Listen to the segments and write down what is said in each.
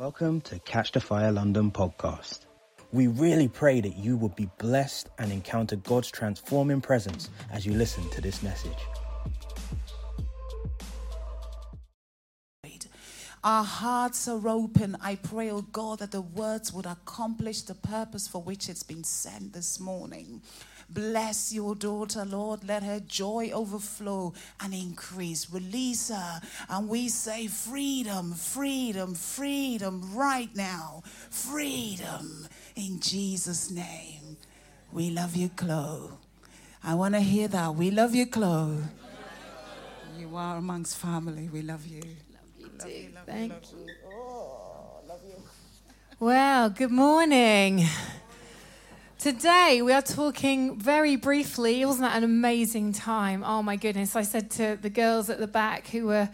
Welcome to Catch the Fire London podcast. We really pray that you will be blessed and encounter God's transforming presence as you listen to this message. Our hearts are open. I pray, oh God, that the words would accomplish the purpose for which it's been sent this morning. Bless your daughter, Lord. Let her joy overflow and increase. Release her. And we say, freedom, freedom, freedom right now. Freedom in Jesus' name. We love you, Chloe. I want to hear that. We love you, Chloe. You are amongst family. We love you. Love you, love Thank you. you. Oh, love you. Well, good morning. Today we are talking very briefly. Wasn't that an amazing time? Oh my goodness. I said to the girls at the back who were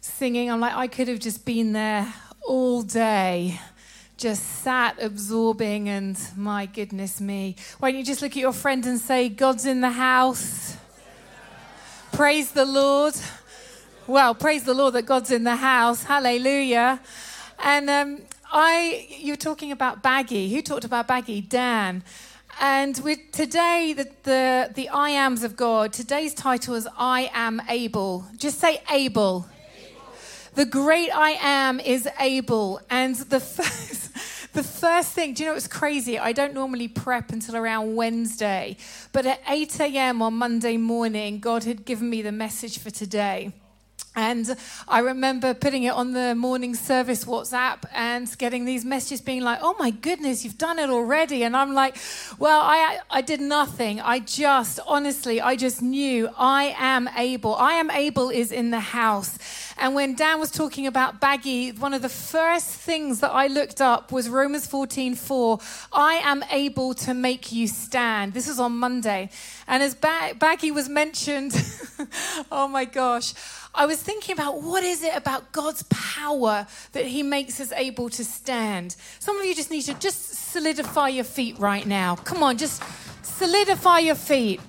singing, I'm like, I could have just been there all day, just sat absorbing, and my goodness me. Why don't you just look at your friend and say, God's in the house? Praise the Lord. Well, praise the Lord that God's in the house. Hallelujah. And um, I, you're talking about baggy. Who talked about baggy? Dan. And today, the, the, the I ams of God, today's title is I am able. Just say able. The great I am is able. And the first, the first thing, do you know what's crazy? I don't normally prep until around Wednesday. But at 8 a.m. on Monday morning, God had given me the message for today. And I remember putting it on the morning service WhatsApp and getting these messages being like, oh my goodness, you've done it already. And I'm like, well, I, I did nothing. I just, honestly, I just knew I am able. I am able is in the house. And when Dan was talking about baggy, one of the first things that I looked up was Romans 14 4. I am able to make you stand. This was on Monday. And as ba- baggy was mentioned, oh my gosh. I was thinking about what is it about God's power that He makes us able to stand. Some of you just need to just solidify your feet right now. Come on, just solidify your feet.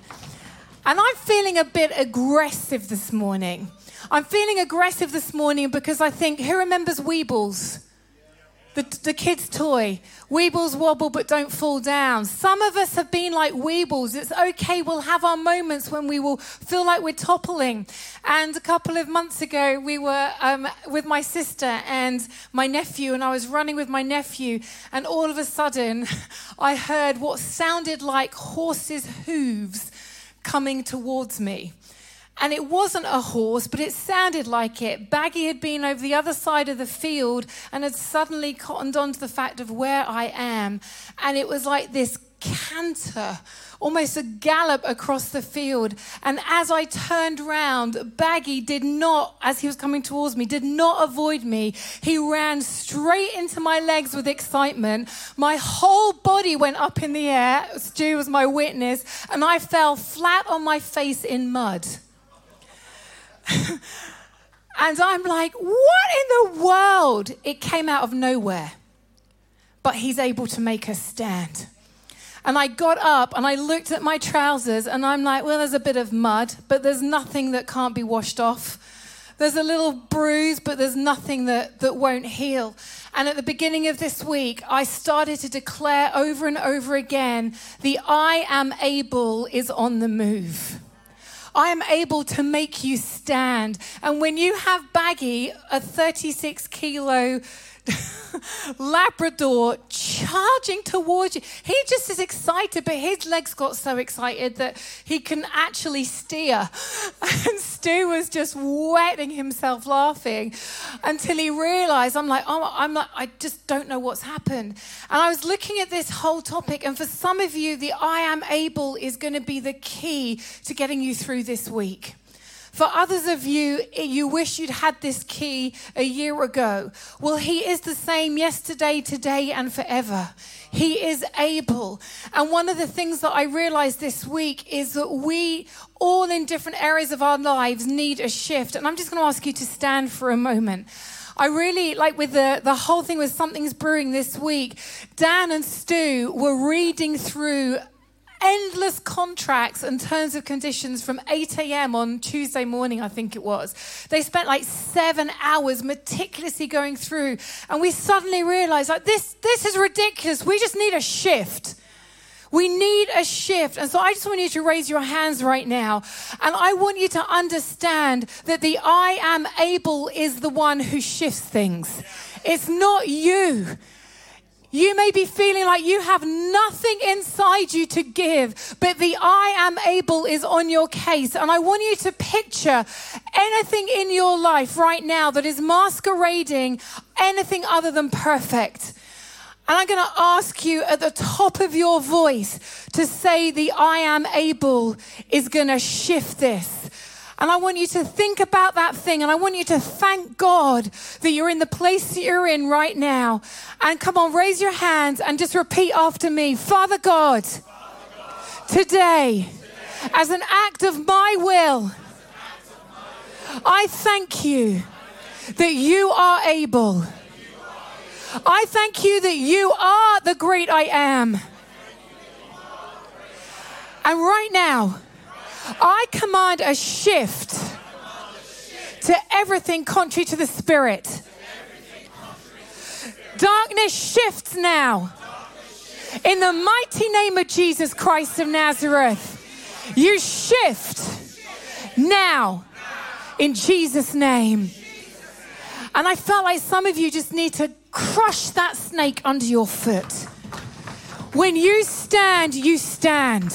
And I'm feeling a bit aggressive this morning. I'm feeling aggressive this morning because I think, who remembers Weebles? The, the kids' toy. Weebles wobble but don't fall down. Some of us have been like Weebles. It's okay, we'll have our moments when we will feel like we're toppling. And a couple of months ago, we were um, with my sister and my nephew, and I was running with my nephew, and all of a sudden, I heard what sounded like horses' hooves coming towards me. And it wasn't a horse, but it sounded like it. Baggy had been over the other side of the field and had suddenly cottoned on to the fact of where I am. And it was like this canter, almost a gallop across the field. And as I turned round, Baggy did not, as he was coming towards me, did not avoid me. He ran straight into my legs with excitement. My whole body went up in the air. Stu was my witness. And I fell flat on my face in mud. and I'm like, what in the world? It came out of nowhere. But he's able to make us stand. And I got up and I looked at my trousers and I'm like, well, there's a bit of mud, but there's nothing that can't be washed off. There's a little bruise, but there's nothing that, that won't heal. And at the beginning of this week, I started to declare over and over again the I am able is on the move. I am able to make you stand. And when you have Baggy, a 36 kilo Labrador charging towards you. He just is excited, but his legs got so excited that he can actually steer. And Stu was just wetting himself laughing until he realized, I'm like, oh, I'm like, I just don't know what's happened. And I was looking at this whole topic, and for some of you, the I am able is going to be the key to getting you through this week. For others of you, you wish you'd had this key a year ago. Well, He is the same yesterday, today, and forever. He is able. And one of the things that I realized this week is that we all in different areas of our lives need a shift. And I'm just going to ask you to stand for a moment. I really like with the, the whole thing with something's brewing this week. Dan and Stu were reading through endless contracts and terms of conditions from 8 a.m. on Tuesday morning, I think it was. They spent like seven hours meticulously going through, and we suddenly realized like this, this is ridiculous. We just need a shift. We need a shift. And so I just want you to raise your hands right now. And I want you to understand that the I am able is the one who shifts things. It's not you. You may be feeling like you have nothing inside you to give, but the I am able is on your case. And I want you to picture anything in your life right now that is masquerading anything other than perfect. And I'm going to ask you at the top of your voice to say, The I am able is going to shift this. And I want you to think about that thing and I want you to thank God that you're in the place that you're in right now. And come on, raise your hands and just repeat after me Father God, today, as an act of my will, I thank you that you are able. I thank you that you are the great I am. And right now, I command a shift to everything contrary to the Spirit. Darkness shifts now. In the mighty name of Jesus Christ of Nazareth, you shift now in Jesus' name. And I felt like some of you just need to crush that snake under your foot. When you stand, you stand.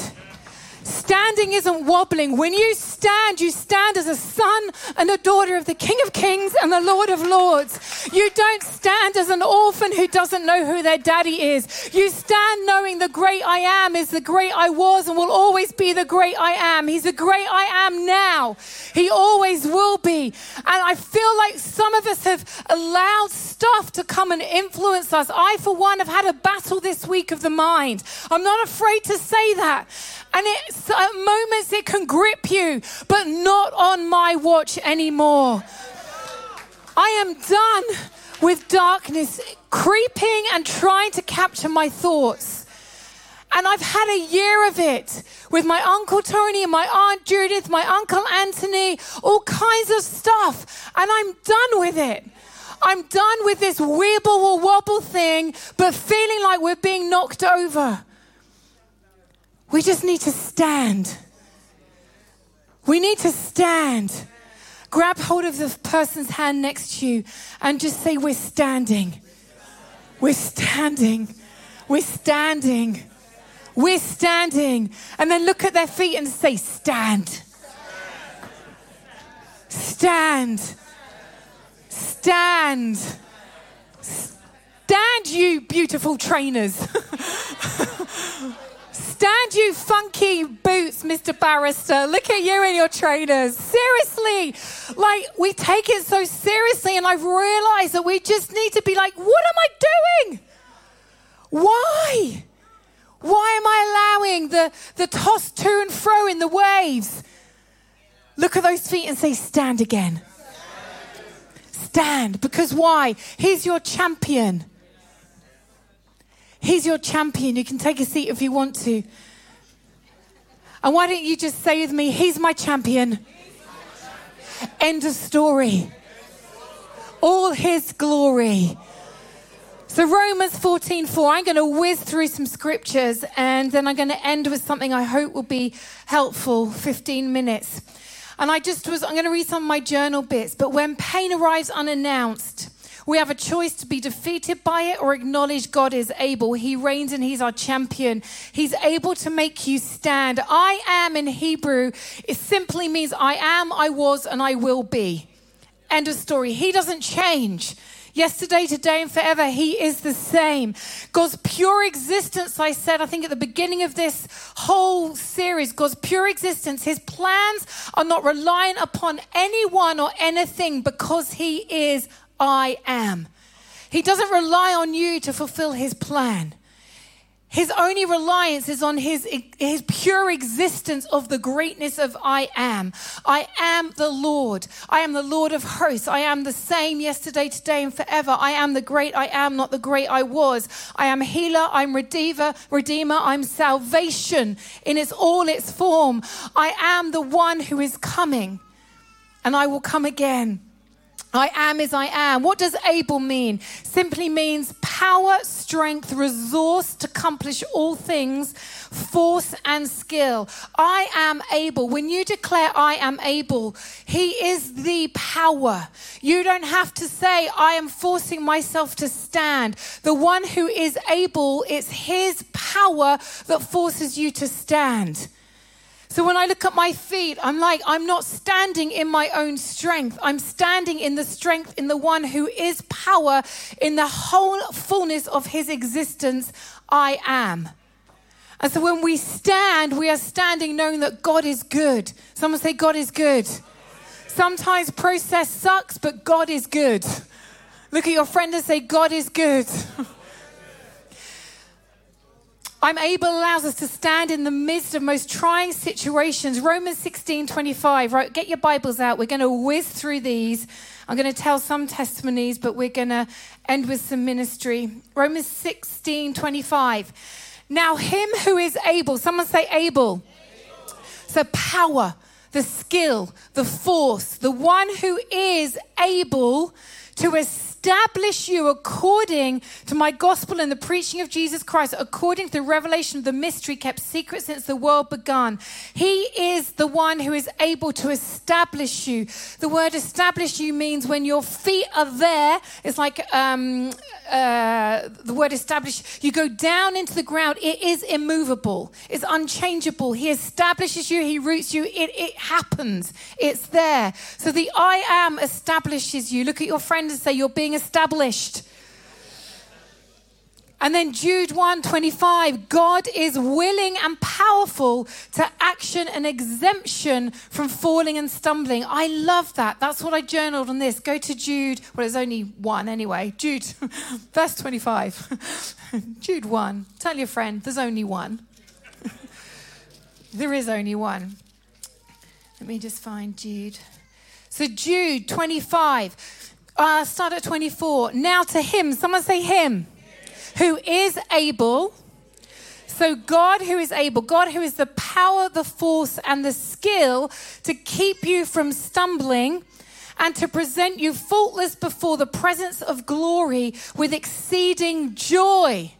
Standing isn't wobbling. When you stand, you stand as a son and a daughter of the King of Kings and the Lord of Lords. You don't stand as an orphan who doesn't know who their daddy is. You stand knowing the great I am is the great I was and will always be the great I am. He's the great I am now. He always will be. And I feel like some of us have allowed stuff to come and influence us. I, for one, have had a battle this week of the mind. I'm not afraid to say that. And it's, at moments it can grip you, but not on my watch anymore. I am done with darkness creeping and trying to capture my thoughts. And I've had a year of it with my Uncle Tony and my Aunt Judith, my Uncle Anthony, all kinds of stuff. And I'm done with it. I'm done with this wibble or wobble thing, but feeling like we're being knocked over. We just need to stand. We need to stand. Grab hold of the person's hand next to you and just say, We're standing. We're standing. We're standing. We're standing. And then look at their feet and say, Stand. Stand. Stand. Stand, you beautiful trainers. Stand, you funky boots, Mr. Barrister. Look at you and your trainers. Seriously. Like, we take it so seriously, and I've realized that we just need to be like, what am I doing? Why? Why am I allowing the, the toss to and fro in the waves? Look at those feet and say, stand again. Stand. Because why? He's your champion. He's your champion. You can take a seat if you want to. And why don't you just say with me, He's my champion? End of story. All His glory. So Romans 14, 4, I'm going to whiz through some scriptures and then I'm going to end with something I hope will be helpful, 15 minutes. And I just was, I'm going to read some of my journal bits. But when pain arrives unannounced, we have a choice to be defeated by it or acknowledge God is able. He reigns and He's our champion. He's able to make you stand. I am in Hebrew, it simply means I am, I was, and I will be. End of story. He doesn't change. Yesterday, today, and forever, He is the same. God's pure existence, I said, I think at the beginning of this whole series, God's pure existence, His plans are not reliant upon anyone or anything because He is I am. He doesn't rely on you to fulfill his plan. His only reliance is on his, his pure existence of the greatness of I am. I am the Lord. I am the Lord of hosts. I am the same yesterday, today, and forever. I am the great I am, not the great I was. I am healer. I'm redeemer. Redeemer. I'm salvation in its all its form. I am the one who is coming, and I will come again. I am as I am. What does able mean? Simply means power, strength, resource to accomplish all things, force and skill. I am able. When you declare I am able, He is the power. You don't have to say, I am forcing myself to stand. The one who is able, it's His power that forces you to stand. So when I look at my feet, I'm like, I'm not standing in my own strength. I'm standing in the strength in the one who is power in the whole fullness of his existence. I am. And so when we stand, we are standing knowing that God is good. Someone say, God is good. Sometimes process sucks, but God is good. Look at your friend and say, God is good. I'm able allows us to stand in the midst of most trying situations. Romans 16 25. Right, get your Bibles out. We're going to whiz through these. I'm going to tell some testimonies, but we're going to end with some ministry. Romans 16 25. Now, him who is able, someone say able. able. So, power, the skill, the force, the one who is able to establish you according to my gospel and the preaching of Jesus Christ, according to the revelation of the mystery kept secret since the world began. He is the one who is able to establish you. The word establish you means when your feet are there, it's like um, uh, the word establish, you go down into the ground, it is immovable, it's unchangeable. He establishes you, He roots you, it, it happens, it's there. So the I am establishes you. Look at your friend and say, You're being established. And then Jude 125, God is willing and powerful to action and exemption from falling and stumbling. I love that. That's what I journaled on this. Go to Jude, well, it's only one anyway. Jude, verse 25. Jude 1. Tell your friend, there's only one. there is only one. Let me just find Jude. So, Jude 25. Uh, start at 24. Now to him, someone say him who is able. So, God who is able, God who is the power, the force, and the skill to keep you from stumbling and to present you faultless before the presence of glory with exceeding joy.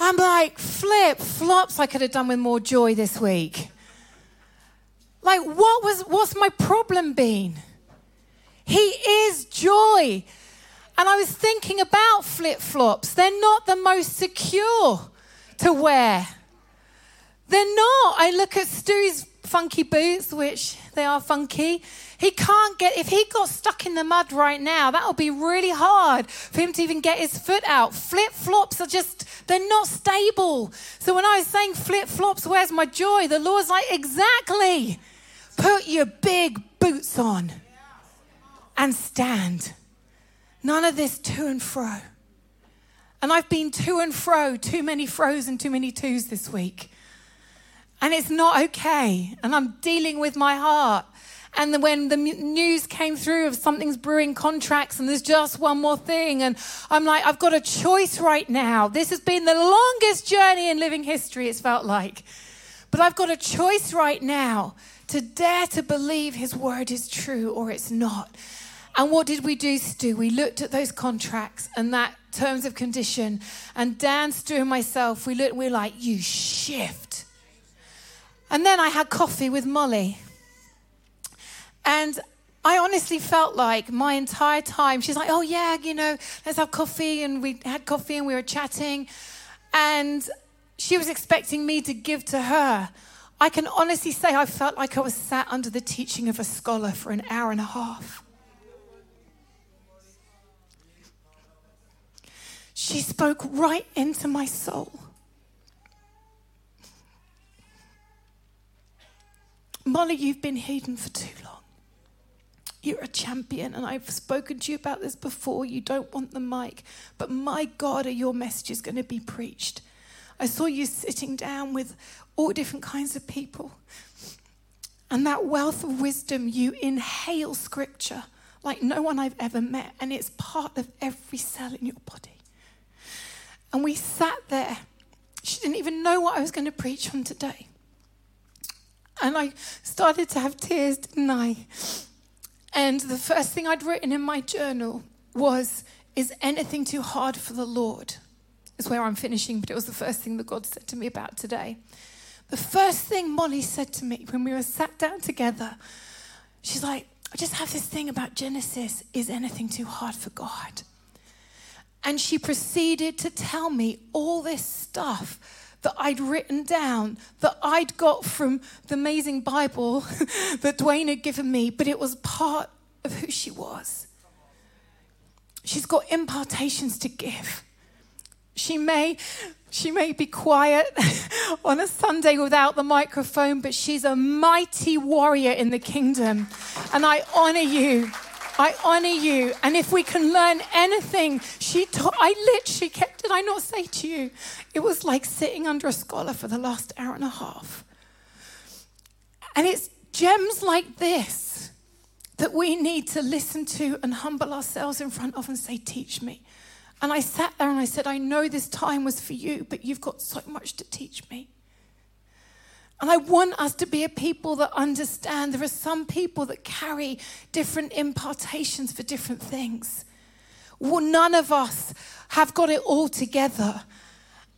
I'm like, flip flops, I could have done with more joy this week. Like, what was, what's my problem been? He is joy. And I was thinking about flip flops. They're not the most secure to wear. They're not. I look at Stu's funky boots, which they are funky. He can't get, if he got stuck in the mud right now, that would be really hard for him to even get his foot out. Flip flops are just, they're not stable. So when I was saying flip flops, where's my joy? The Lord's like, exactly. Put your big boots on and stand. None of this to and fro. And I've been to and fro, too many fro's and too many twos this week. And it's not okay. And I'm dealing with my heart. And when the news came through of something's brewing contracts and there's just one more thing, and I'm like, I've got a choice right now. This has been the longest journey in living history, it's felt like. But I've got a choice right now to dare to believe his word is true or it's not. And what did we do, Stu? We looked at those contracts and that terms of condition. And Dan, Stu, and myself, we looked we were like, you shift. And then I had coffee with Molly. And I honestly felt like my entire time, she's like, oh, yeah, you know, let's have coffee. And we had coffee and we were chatting. And she was expecting me to give to her. I can honestly say I felt like I was sat under the teaching of a scholar for an hour and a half. She spoke right into my soul. Molly, you've been hidden for too long. You're a champion, and I've spoken to you about this before. You don't want the mic, but my God, are your messages going to be preached? I saw you sitting down with all different kinds of people. And that wealth of wisdom, you inhale scripture like no one I've ever met, and it's part of every cell in your body. And we sat there. She didn't even know what I was going to preach on today. And I started to have tears, didn't I? And the first thing I'd written in my journal was, Is anything too hard for the Lord? Is where I'm finishing, but it was the first thing that God said to me about today. The first thing Molly said to me when we were sat down together, she's like, I just have this thing about Genesis. Is anything too hard for God? And she proceeded to tell me all this stuff that I'd written down, that I'd got from the amazing Bible that Dwayne had given me, but it was part of who she was. She's got impartations to give. She may she may be quiet on a Sunday without the microphone, but she's a mighty warrior in the kingdom. And I honor you. I honor you. And if we can learn anything, she taught, I literally kept, did I not say to you? It was like sitting under a scholar for the last hour and a half. And it's gems like this that we need to listen to and humble ourselves in front of and say, Teach me. And I sat there and I said, I know this time was for you, but you've got so much to teach me. And I want us to be a people that understand there are some people that carry different impartations for different things. Well, none of us have got it all together.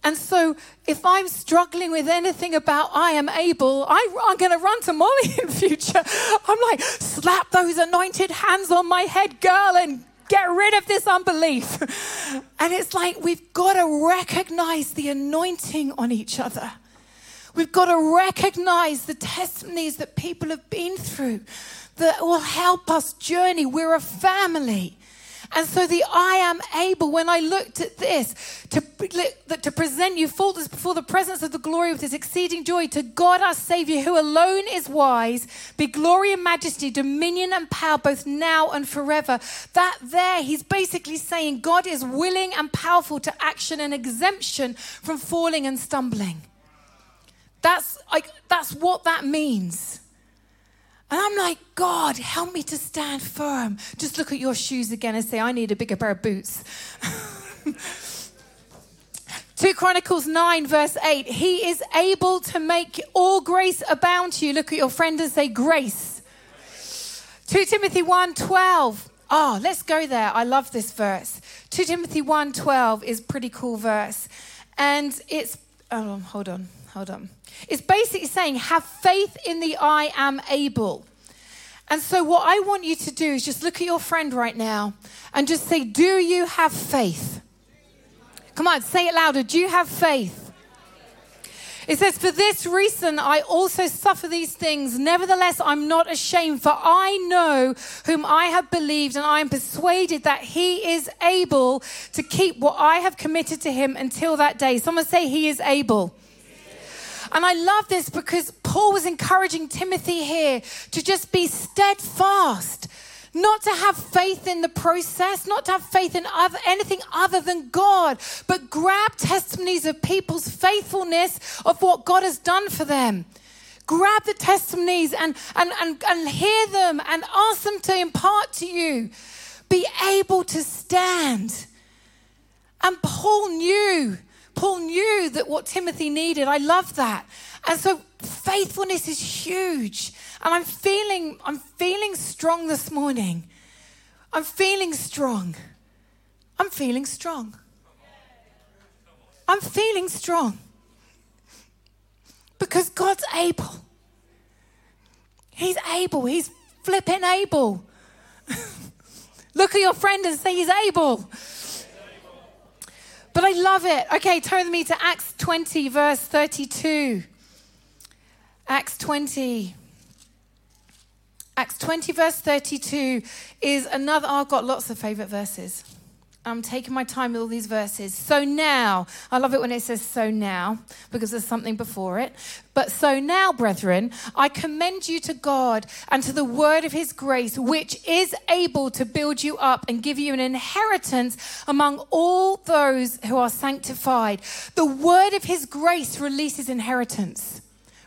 And so, if I'm struggling with anything about I am able, I, am going to run to Molly in future. I'm like, slap those anointed hands on my head, girl, and get rid of this unbelief. And it's like we've got to recognize the anointing on each other. We've got to recognize the testimonies that people have been through that will help us journey. We're a family. And so the I am able, when I looked at this, to, to present you faultless before the presence of the glory with his exceeding joy to God our Savior, who alone is wise, be glory and majesty, dominion and power, both now and forever. That there, he's basically saying God is willing and powerful to action and exemption from falling and stumbling. That's like that's what that means. And I'm like, God, help me to stand firm. Just look at your shoes again and say, I need a bigger pair of boots. 2 Chronicles 9, verse 8. He is able to make all grace abound to you. Look at your friend and say, Grace. 2 Timothy 1 12. Oh, let's go there. I love this verse. 2 Timothy 1 12 is pretty cool verse. And it's, oh, hold on, hold on. It's basically saying, have faith in the I am able. And so, what I want you to do is just look at your friend right now and just say, Do you have faith? Come on, say it louder. Do you have faith? It says, For this reason I also suffer these things. Nevertheless, I'm not ashamed, for I know whom I have believed, and I am persuaded that he is able to keep what I have committed to him until that day. Someone say, He is able. And I love this because Paul was encouraging Timothy here to just be steadfast, not to have faith in the process, not to have faith in other, anything other than God, but grab testimonies of people's faithfulness of what God has done for them. Grab the testimonies and, and, and, and hear them and ask them to impart to you. Be able to stand. And Paul knew Paul knew that what Timothy needed. I love that. And so faithfulness is huge. And I'm feeling I'm feeling strong this morning. I'm feeling strong. I'm feeling strong. I'm feeling strong. Because God's able. He's able. He's flipping able. Look at your friend and say he's able. Love it. Okay, turn me to Acts 20, verse 32. Acts 20. Acts 20, verse 32 is another. Oh, I've got lots of favorite verses. I'm taking my time with all these verses. So now, I love it when it says so now because there's something before it. But so now, brethren, I commend you to God and to the word of his grace, which is able to build you up and give you an inheritance among all those who are sanctified. The word of his grace releases inheritance.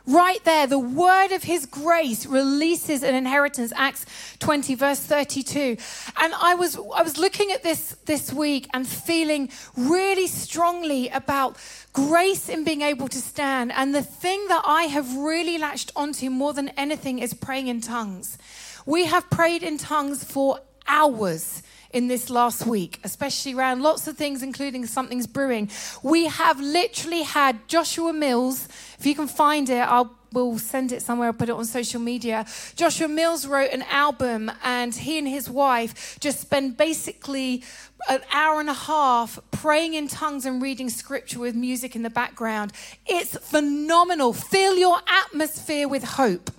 Right there, the word of his grace releases an inheritance. Acts 20, verse 32. And I was, I was looking at this this week and feeling really strongly about grace in being able to stand. And the thing that I have really latched onto more than anything is praying in tongues. We have prayed in tongues for hours in this last week, especially around lots of things, including something's brewing. We have literally had Joshua Mills. If you can find it, I'll we'll send it somewhere, I'll put it on social media. Joshua Mills wrote an album, and he and his wife just spend basically an hour and a half praying in tongues and reading scripture with music in the background. It's phenomenal. Fill your atmosphere with hope.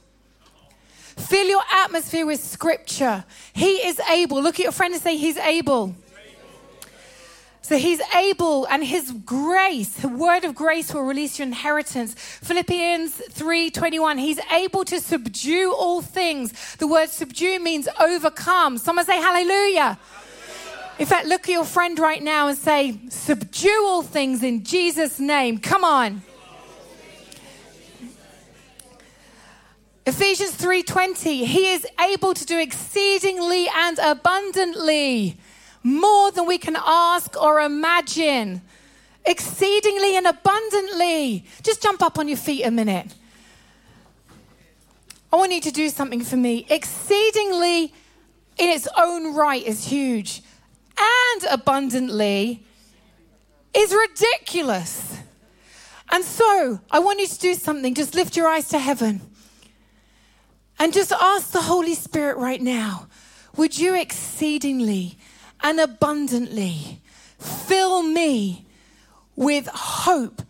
Fill your atmosphere with scripture. He is able. Look at your friend and say, He's able. So he's able, and his grace, the word of grace will release your inheritance. Philippians 3:21, he's able to subdue all things. The word subdue means overcome. Someone say hallelujah. hallelujah. In fact, look at your friend right now and say, subdue all things in Jesus' name. Come on. Ephesians 3:20 He is able to do exceedingly and abundantly more than we can ask or imagine. Exceedingly and abundantly. Just jump up on your feet a minute. I want you to do something for me. Exceedingly in its own right is huge. And abundantly is ridiculous. And so, I want you to do something. Just lift your eyes to heaven. And just ask the Holy Spirit right now would you exceedingly and abundantly fill me with hope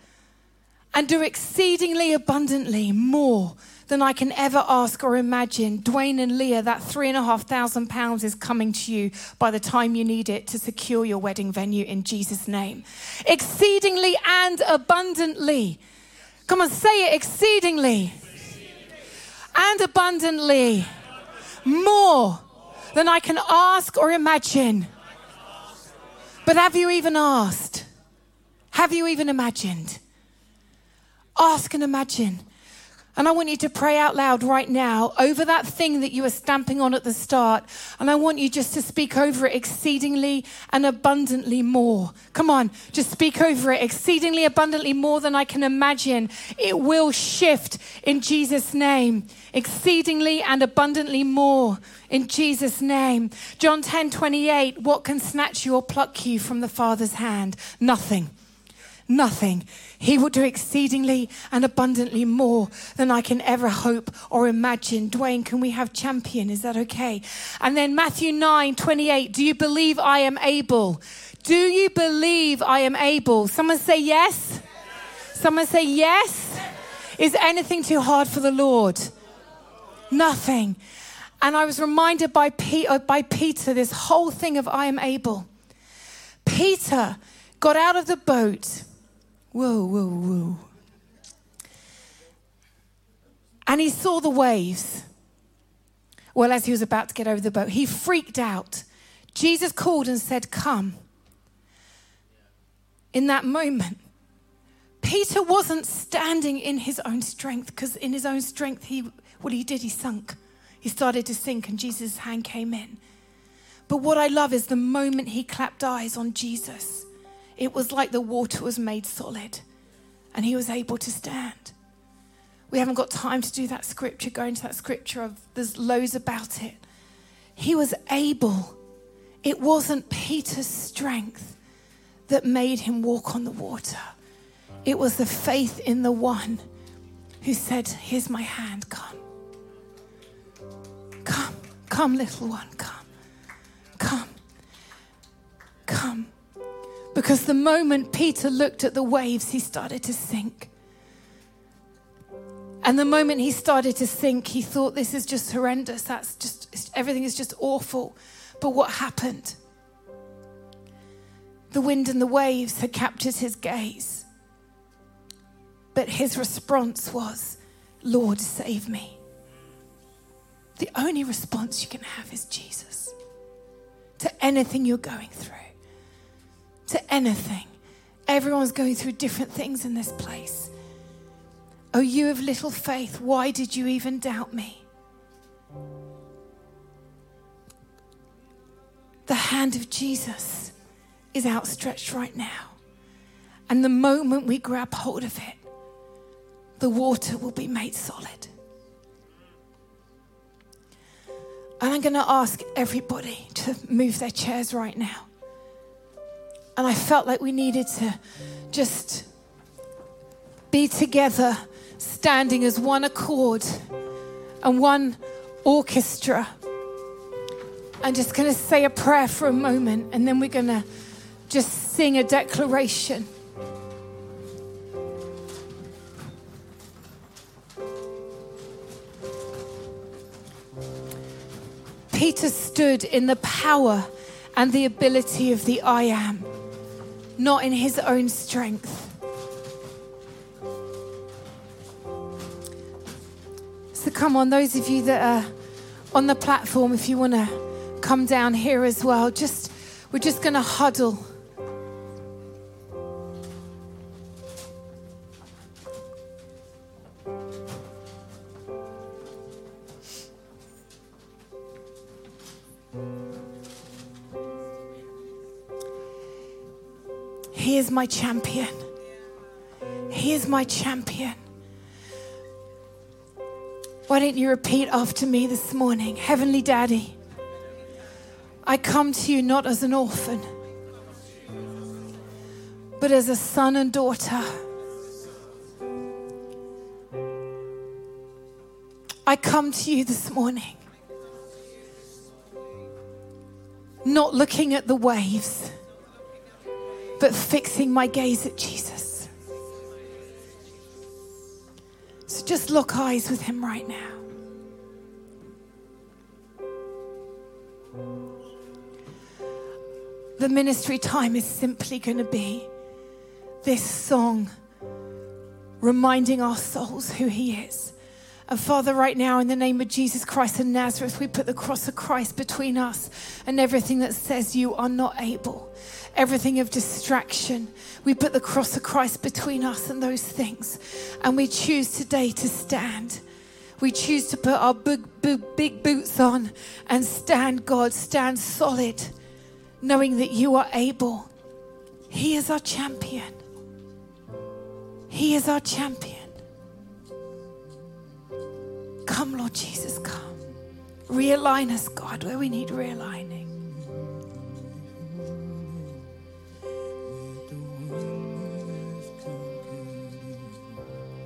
and do exceedingly abundantly more than I can ever ask or imagine. Dwayne and Leah, that three and a half thousand pounds is coming to you by the time you need it to secure your wedding venue in Jesus' name. Exceedingly and abundantly. Come on, say it exceedingly and abundantly more than I can ask or imagine. But have you even asked? Have you even imagined? Ask and imagine. And I want you to pray out loud right now over that thing that you were stamping on at the start. And I want you just to speak over it exceedingly and abundantly more. Come on, just speak over it exceedingly abundantly more than I can imagine. It will shift in Jesus' name. Exceedingly and abundantly more in Jesus' name. John 10 28. What can snatch you or pluck you from the Father's hand? Nothing nothing. He will do exceedingly and abundantly more than I can ever hope or imagine. Dwayne, can we have champion? Is that okay? And then Matthew 9 28. Do you believe I am able? Do you believe I am able? Someone say yes. Someone say yes. Is anything too hard for the Lord? Nothing. And I was reminded by Peter, uh, by Peter this whole thing of I am able. Peter got out of the boat Whoa, whoa, whoa. And he saw the waves. Well, as he was about to get over the boat, he freaked out. Jesus called and said, Come. In that moment, Peter wasn't standing in his own strength because in his own strength, he, what he did, he sunk. He started to sink, and Jesus' hand came in. But what I love is the moment he clapped eyes on Jesus, it was like the water was made solid and he was able to stand. We haven't got time to do that scripture, go into that scripture of there's loads about it. He was able. It wasn't Peter's strength that made him walk on the water. It was the faith in the one who said, Here's my hand, come. Come, come, little one, come. Come, come. Because the moment Peter looked at the waves, he started to sink. And the moment he started to sink, he thought, This is just horrendous. That's just, everything is just awful. But what happened? The wind and the waves had captured his gaze. But his response was, Lord, save me. The only response you can have is Jesus to anything you're going through, to anything. Everyone's going through different things in this place. Oh, you of little faith, why did you even doubt me? The hand of Jesus is outstretched right now. And the moment we grab hold of it, the water will be made solid. And I'm going to ask everybody to move their chairs right now. And I felt like we needed to just be together, standing as one accord and one orchestra. I'm just going to say a prayer for a moment, and then we're going to just sing a declaration. Peter stood in the power and the ability of the I am, not in his own strength. So, come on, those of you that are on the platform, if you want to come down here as well, just we're just going to huddle. He is my champion. He is my champion. Why don't you repeat after me this morning? Heavenly Daddy, I come to you not as an orphan, but as a son and daughter. I come to you this morning, not looking at the waves but fixing my gaze at Jesus. So just lock eyes with him right now. The ministry time is simply going to be this song reminding our souls who he is. And Father, right now, in the name of Jesus Christ of Nazareth, we put the cross of Christ between us and everything that says you are not able everything of distraction. We put the cross of Christ between us and those things. And we choose today to stand. We choose to put our big, big, big boots on and stand, God, stand solid, knowing that you are able. He is our champion. He is our champion. Come, Lord Jesus, come. Realign us, God, where we need realigning.